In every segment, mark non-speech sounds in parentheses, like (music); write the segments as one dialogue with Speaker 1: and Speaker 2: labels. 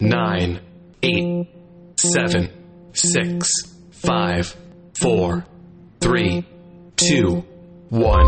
Speaker 1: nine, eight, seven, six, five, four, three, two, one.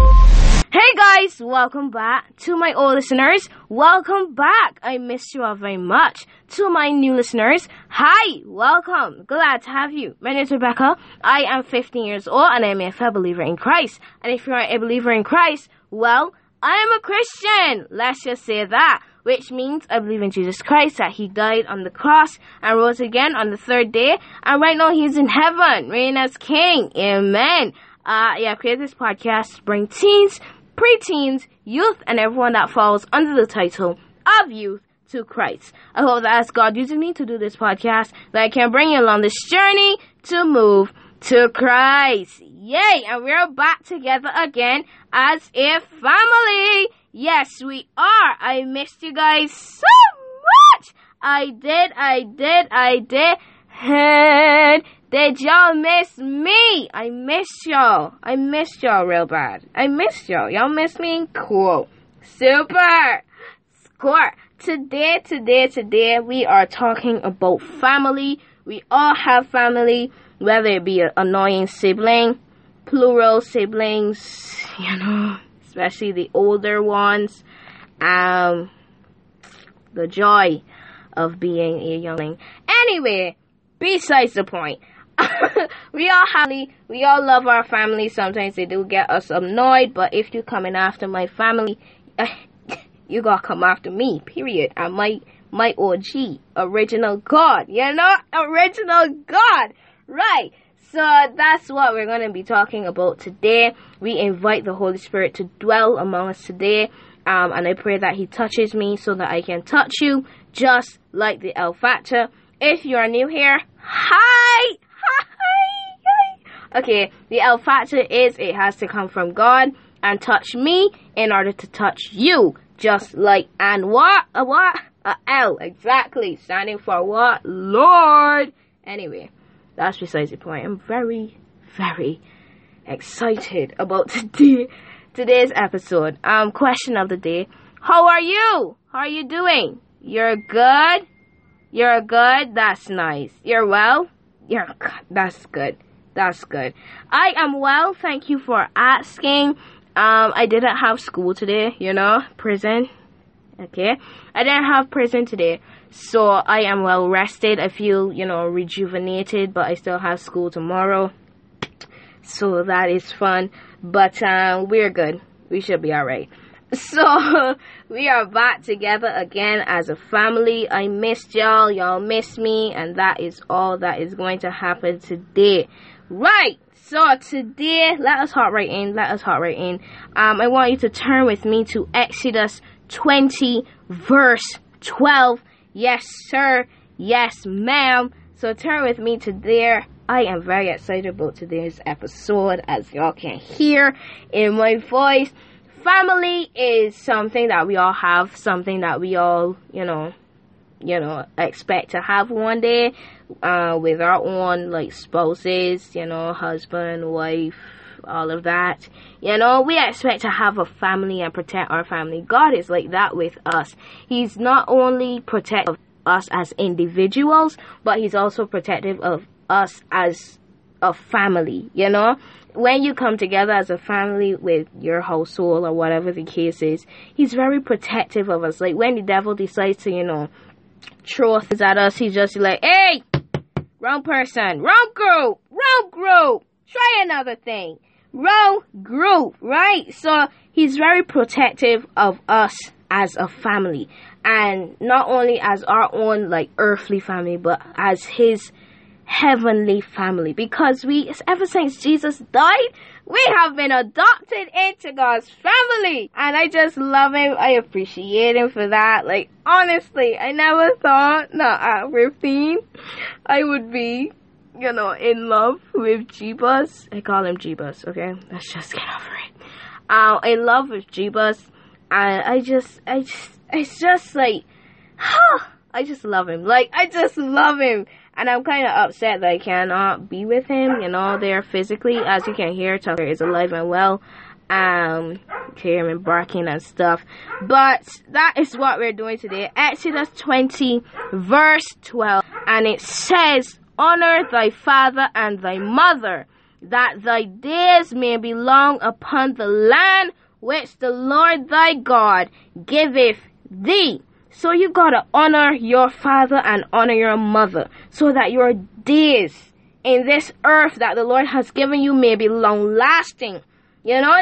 Speaker 2: Hey guys, welcome back to my old listeners. Welcome back. I missed you all very much. To my new listeners, hi, welcome. Glad to have you. My name is Rebecca. I am 15 years old and I'm a fair believer in Christ. And if you're a believer in Christ, well, I am a Christian. Let's just say that. Which means I believe in Jesus Christ, that He died on the cross and rose again on the third day. And right now He's in heaven, reigning as King. Amen. Uh, yeah, I created this podcast to bring teens, preteens, youth, and everyone that falls under the title of youth to Christ. I hope that as God using me to do this podcast, that I can bring you along this journey to move to Christ. Yay! And we're back together again as a family. Yes, we are. I missed you guys so much. I did, I did, I did. And did y'all miss me? I missed y'all. I missed y'all real bad. I missed y'all. Y'all missed me? Cool. Super. Score. Today, today, today, we are talking about family. We all have family, whether it be an annoying sibling, plural siblings, (laughs) you know, especially the older ones. Um, the joy of being a youngling. Anyway, besides the point. (laughs) we all family, we all love our family. Sometimes they do get us annoyed, but if you're coming after my family, (laughs) you gotta come after me. Period. I my my OG, original God. You know, original God. Right. So that's what we're going to be talking about today. We invite the Holy Spirit to dwell among us today. Um, and I pray that He touches me so that I can touch you, just like the El Factor. If you are new here, hi! Hi! Okay, the El Factor is it has to come from God and touch me in order to touch you. Just like, and what? A what? A L, exactly. Standing for what? Lord! Anyway that's besides the point. I'm very, very excited about (laughs) today, today's episode. Um, question of the day: How are you? How are you doing? You're good. You're good. That's nice. You're well. You're. That's good. That's good. I am well. Thank you for asking. Um, I didn't have school today. You know, prison. Okay, I didn't have prison today. So I am well rested. I feel, you know, rejuvenated, but I still have school tomorrow. So that is fun. But uh, we're good. We should be alright. So (laughs) we are back together again as a family. I missed y'all. Y'all missed me. And that is all that is going to happen today. Right. So today, let us hop right in. Let us hop right in. Um, I want you to turn with me to Exodus 20 verse 12 Yes, sir. Yes, ma'am. So turn with me to there. I am very excited about today's episode, as y'all can hear in my voice. Family is something that we all have, something that we all, you know, you know, expect to have one day, uh, with our own like spouses, you know, husband, wife, all of that. You know, we expect to have a family and protect our family. God is like that with us. He's not only protective of us as individuals, but He's also protective of us as a family, you know? When you come together as a family with your household or whatever the case is, He's very protective of us. Like when the devil decides to, you know, throw things at us, He's just like, hey! Wrong person, wrong group, wrong group. Try another thing wrong group, right? So he's very protective of us as a family. And not only as our own like earthly family but as his heavenly family. Because we ever since Jesus died we have been adopted into God's family. And I just love him. I appreciate him for that. Like honestly I never thought not at 15 I would be you know, in love with Jeebus. I call him Jeebus, okay? Let's just get over it. Uh, in love with Jeebus. And I just, I just, it's just like, huh, I just love him. Like, I just love him. And I'm kind of upset that I cannot be with him, you know, there physically. As you can hear, Tucker is alive and well. um hear him barking and stuff. But that is what we're doing today. Exodus 20 verse 12 and it says honor thy father and thy mother that thy days may be long upon the land which the Lord thy God giveth thee. So you gotta honor your father and honor your mother so that your days in this earth that the Lord has given you may be long lasting. You know,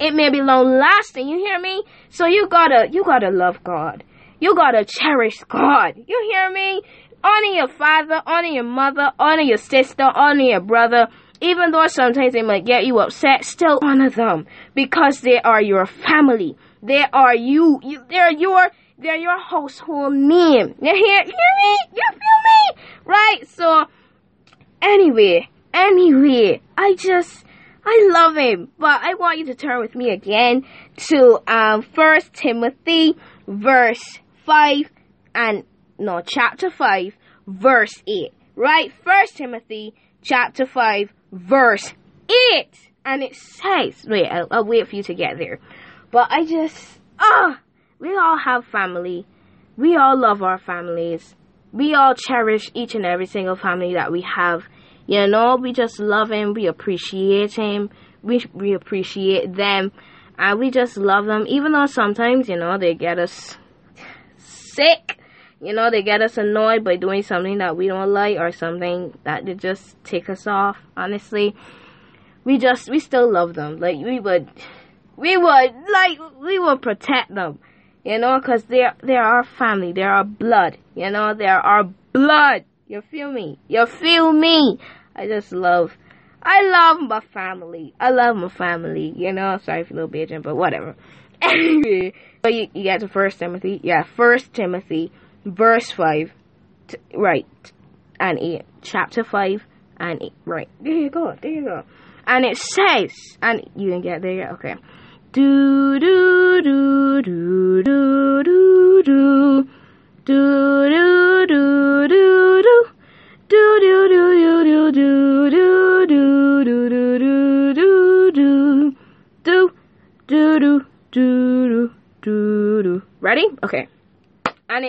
Speaker 2: it may be long lasting. You hear me? So you gotta, you gotta love God. You gotta cherish God. You hear me? Honor your father, honor your mother, honor your sister, honor your brother. Even though sometimes they might get you upset, still honor them because they are your family. They are you. you they're your they're your household name. You hear, hear me? You feel me? Right? So anyway, anyway, I just I love him. But I want you to turn with me again to um First Timothy verse five and no chapter five verse eight. Right? First Timothy chapter five verse eight. And it says wait, I'll, I'll wait for you to get there. But I just ah oh, we all have family. We all love our families. We all cherish each and every single family that we have. You know, we just love him. We appreciate him. We, we appreciate them. And we just love them. Even though sometimes, you know, they get us sick. You know, they get us annoyed by doing something that we don't like or something that they just take us off. Honestly, we just, we still love them. Like, we would, we would, like, we would protect them you know, because they're, they're our family, they're our blood, you know, they're our blood. You feel me? You feel me? I just love, I love my family. I love my family, you know, sorry for a little bitching, but whatever. (laughs) Anyway, so you, you got to First Timothy, yeah, First Timothy, verse 5, t- right, and 8, chapter 5 and 8, right, there you go, there you go. And it says, and you didn't get there okay. Do do do do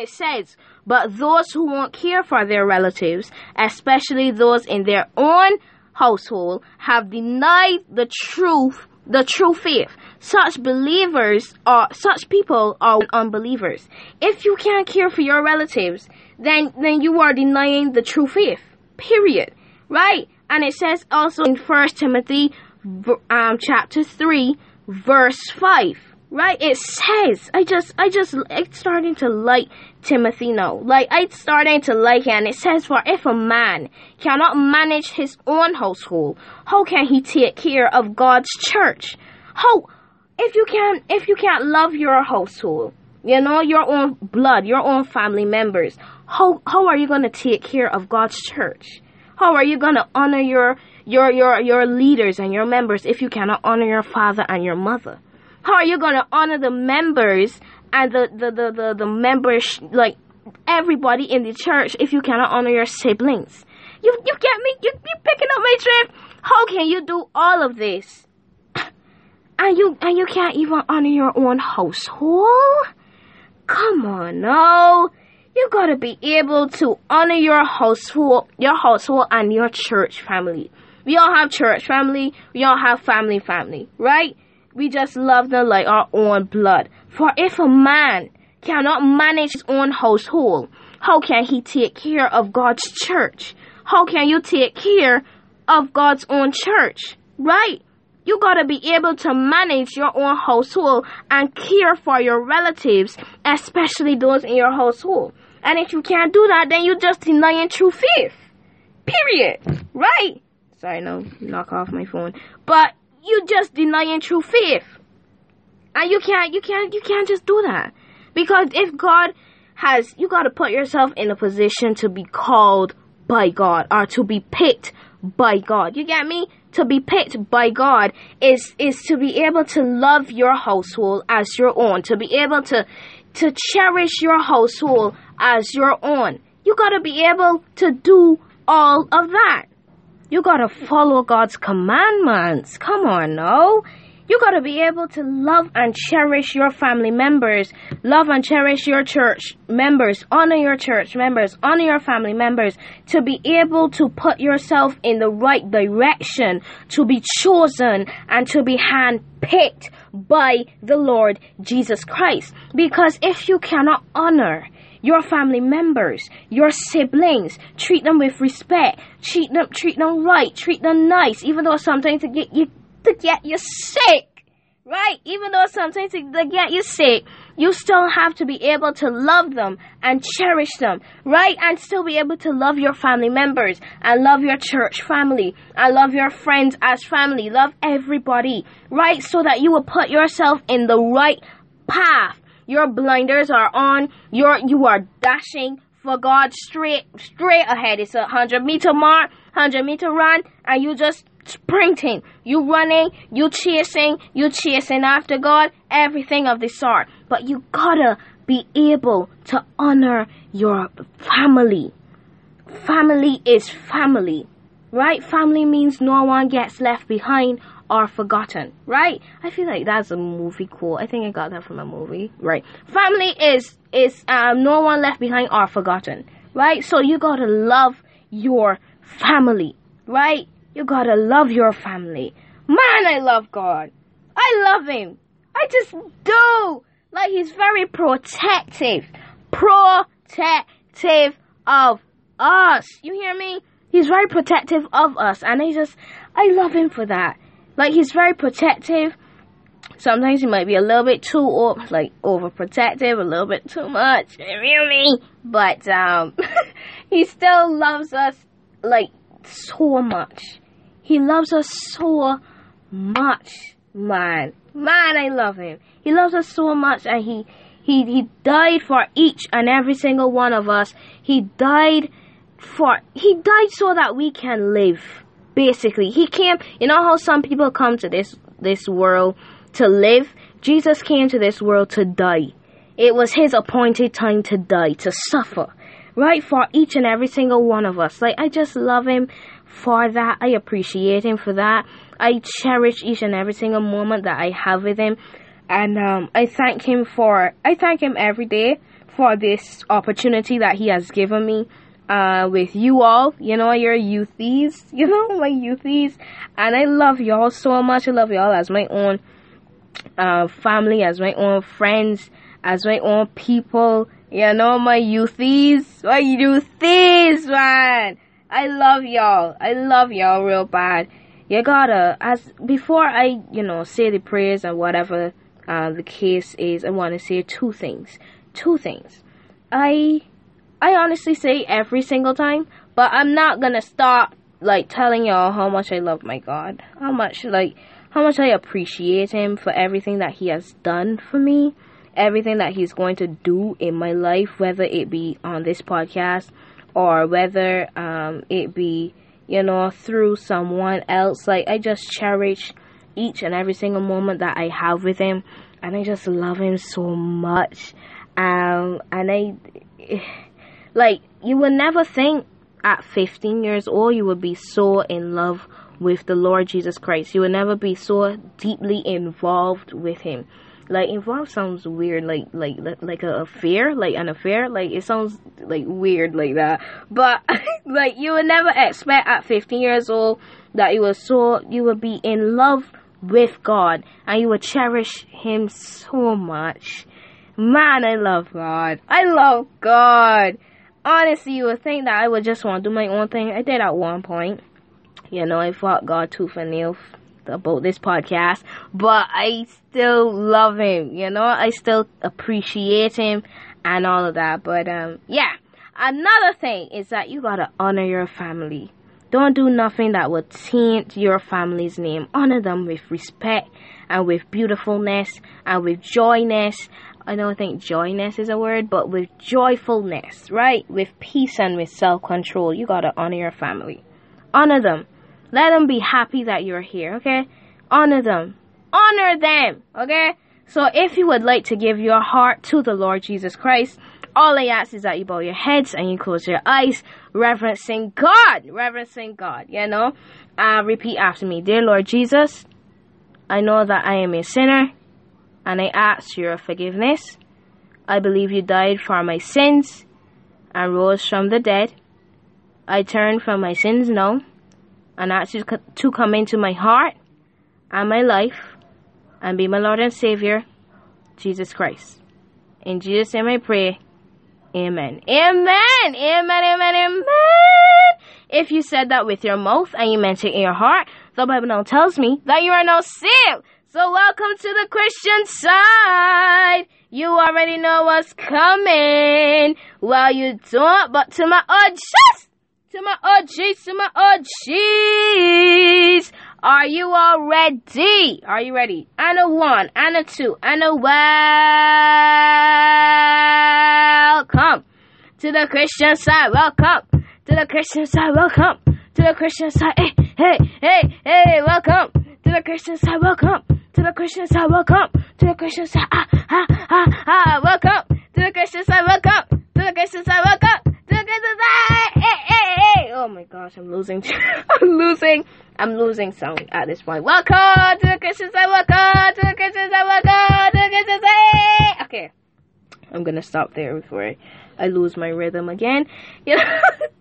Speaker 2: it says, but those who won't care for their relatives, especially those in their own household, have denied the truth, the true faith such believers are such people are unbelievers. If you can't care for your relatives, then then you are denying the true faith. Period. Right? And it says also in First Timothy um, chapter 3 verse 5 right it says i just i just it's starting to like timothy now like it's starting to like him and it says for if a man cannot manage his own household how can he take care of god's church how if you can't if you can't love your household, you know, your own blood, your own family members, how how are you gonna take care of God's church? How are you gonna honor your your your your leaders and your members if you cannot honor your father and your mother? How are you gonna honor the members and the the the the, the members like everybody in the church if you cannot honor your siblings? You you get me? You you picking up my drift? How can you do all of this (coughs) and you and you can't even honor your own household? Come on, no. You gotta be able to honor your household, your household and your church family. We all have church family. We all have family family, right? We just love them like our own blood. For if a man cannot manage his own household, how can he take care of God's church? How can you take care of God's own church? Right? You gotta be able to manage your own household and care for your relatives, especially those in your household. And if you can't do that, then you're just denying true faith. Period. Right? Sorry, no, knock off my phone. But you just denying true faith. And you can't, you can't, you can't just do that. Because if God has, you gotta put yourself in a position to be called by God or to be picked by God. You get me? to be picked by God is is to be able to love your household as your own, to be able to to cherish your household as your own. You got to be able to do all of that. You got to follow God's commandments. Come on, no. You gotta be able to love and cherish your family members, love and cherish your church members, honor your church members, honor your family members, to be able to put yourself in the right direction, to be chosen and to be handpicked by the Lord Jesus Christ. Because if you cannot honor your family members, your siblings, treat them with respect, treat them treat them right, treat them nice, even though sometimes to get you to get you sick. Right? Even though sometimes to get you sick, you still have to be able to love them and cherish them, right? And still be able to love your family members and love your church family and love your friends as family, love everybody, right? So that you will put yourself in the right path. Your blinders are on. You're you are dashing for God straight straight ahead. It's a hundred meter mark, hundred meter run, and you just sprinting, you running, you chasing, you chasing after God, everything of the sort. But you gotta be able to honor your family. Family is family, right? Family means no one gets left behind or forgotten, right? I feel like that's a movie quote. I think I got that from a movie, right? Family is is um, no one left behind are forgotten, right? So you gotta love your family, right? You gotta love your family. Man, I love God. I love Him. I just do. Like He's very protective. Protective of us. You hear me? He's very protective of us. And I just, I love Him for that. Like He's very protective. Sometimes He might be a little bit too, like, overprotective, a little bit too much. Really. But, um, (laughs) He still loves us, like, so much. He loves us so much, man. Man, I love him. He loves us so much and he he he died for each and every single one of us. He died for he died so that we can live. Basically, he came. You know how some people come to this this world to live. Jesus came to this world to die. It was his appointed time to die, to suffer, right? For each and every single one of us. Like, I just love him for that. I appreciate him for that. I cherish each and every single moment that I have with him. And um, I thank him for, I thank him every day for this opportunity that he has given me uh, with you all. You know, your youthies, (laughs) you know, my youthies. And I love y'all so much. I love y'all as my own uh, family, as my own friends, as my own people. You know, my youthies, my youthies, man. I love y'all. I love y'all real bad. You gotta, as before I, you know, say the prayers and whatever uh, the case is, I want to say two things. Two things. I, I honestly say every single time, but I'm not gonna stop like telling y'all how much I love my God, how much like how much I appreciate Him for everything that He has done for me, everything that He's going to do in my life, whether it be on this podcast or whether um, it be you know through someone else. Like i just cherish each and every single moment that i have with him and i just love him so much. Um and i like you would never think at 15 years old you would be so in love with the lord jesus christ. You would never be so deeply involved with him. Like involved sounds weird like like like a affair like an affair. Like it sounds like weird like that. But (laughs) like you would never expect at 15 years old that you were so you would be in love with god and you would cherish him so much. Man i love god. I love god honestly you would think that i would just want to do my own thing i did at one point you know i fought god tooth and nail about this podcast, but I still love him, you know, I still appreciate him and all of that. But um yeah. Another thing is that you gotta honor your family. Don't do nothing that will taint your family's name. Honor them with respect and with beautifulness and with joyness. I don't think joyness is a word, but with joyfulness, right? With peace and with self control. You gotta honor your family. Honor them. Let them be happy that you're here, okay? Honor them. Honor them, okay? So if you would like to give your heart to the Lord Jesus Christ, all I ask is that you bow your heads and you close your eyes, reverencing God, reverencing God, you know? Uh, repeat after me. Dear Lord Jesus, I know that I am a sinner, and I ask your forgiveness. I believe you died for my sins and rose from the dead. I turn from my sins now and ask you to come into my heart and my life and be my Lord and Savior, Jesus Christ. In Jesus' name I pray. Amen. Amen. Amen. Amen. Amen. If you said that with your mouth and you meant it in your heart, the Bible now tells me that you are now saved. So welcome to the Christian side. You already know what's coming. Well, you don't, but to my OGs, to my OGs, to my OGs. Are you all ready? Are you ready? And a one, and a two, and a welcome to the Christian side. Welcome to the Christian side. Welcome to the Christian side. Hey, hey, hey, hey, welcome to the Christian side. Welcome to the Christian side. Welcome to the Christian side. Ah, ah, ah, ah. Welcome to the Christian side. Welcome to the Christian side. Welcome to the Christian side. Hey, hey, hey. Oh my gosh, I'm losing. (laughs) I'm losing. I'm losing sound at this point. Welcome to the Christian side. Welcome to the Christian side. Welcome to the Christian side. Okay. I'm gonna stop there before I, I lose my rhythm again. (laughs) You know?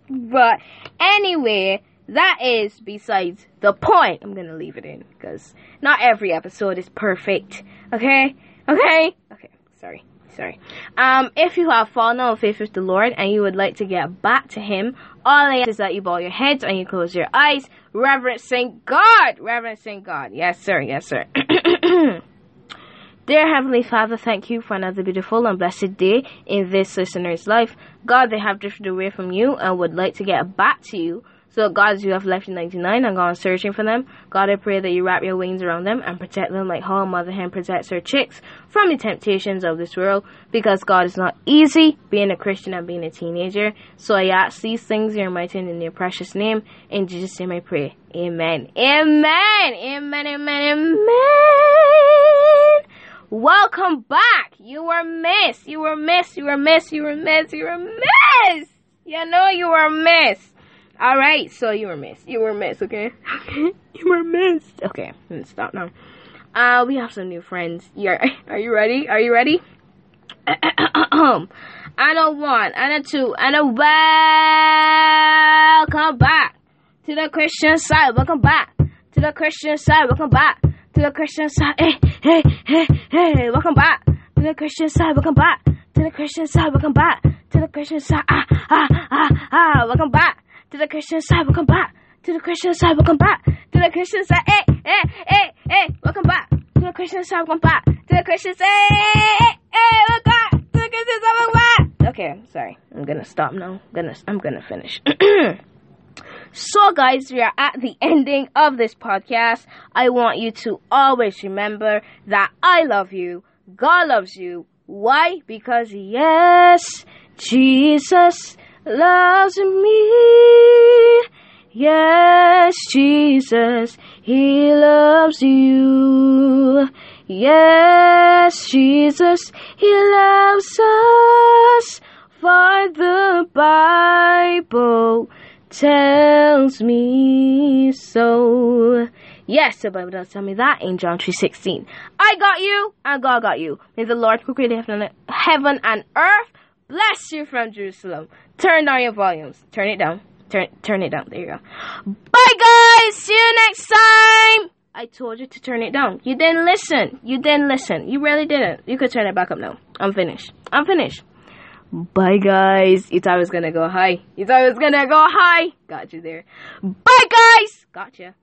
Speaker 2: but anyway, that is besides the point. I'm gonna leave it in because not every episode is perfect. Okay? Okay? Okay. Sorry. Sorry. Um, if you have fallen of faith with the Lord and you would like to get back to Him, all I ask is that you bow your heads and you close your eyes, reverencing God. Reverencing God. Yes, sir. Yes, sir. (clears throat) Dear Heavenly Father, thank you for another beautiful and blessed day in this listener's life. God, they have drifted away from you and would like to get back to you. So, God, as you have left in 99 and gone searching for them, God, I pray that you wrap your wings around them and protect them like how a mother hen protects her chicks from the temptations of this world. Because, God, it's not easy being a Christian and being a teenager. So, I ask these things in your mighty and in your precious name. In Jesus' name I pray. Amen. Amen. Amen. Amen. Amen. Welcome back. You were missed. You were missed. You were missed. You were missed. You were missed. You know you were missed. All right. So you were missed. You were missed. Okay. Okay. (laughs) You were missed. Okay. Let's stop now. Uh, we have some new friends. You're, (laughs) you ready? Are you ready? (clears throat) and a one, and a two, and a welcome back to the Christian side. Welcome back to the Christian side. Welcome back to the Christian side. Hey, hey, hey, hey. Welcome back to the Christian side. Welcome back to the Christian side. Welcome back to the Christian side. Ah, ah, ah, ah. Welcome back to the Christian side. Welcome back to the Christian side. Welcome back to the Christian side. Hey, hey, eh, eh, hey, eh, hey. Welcome back to the Christian side. Welcome back to the Christian side. Hey, hey, welcome back to the Christian side. Welcome back. Okay, sorry. I'm gonna stop now. I'm gonna, I'm gonna finish. (clears throat) So, guys, we are at the ending of this podcast. I want you to always remember that I love you, God loves you. Why? Because, yes, Jesus loves me. Yes, Jesus, He loves you. Yes, Jesus, He loves us. For the Bible tells me so. Yes, the Bible does tell me that in John 3.16. I got you, and God got you. May the Lord who created heaven and earth bless you from Jerusalem. Turn down your volumes. Turn it down. Turn, turn it down. There you go. Bye, guys. See you next time. I told you to turn it down. You didn't listen. You didn't listen. You really didn't. You could turn it back up now. I'm finished. I'm finished. Bye, guys. You thought I was gonna go high. You thought I was gonna go high. Got you there. Bye, guys. Gotcha.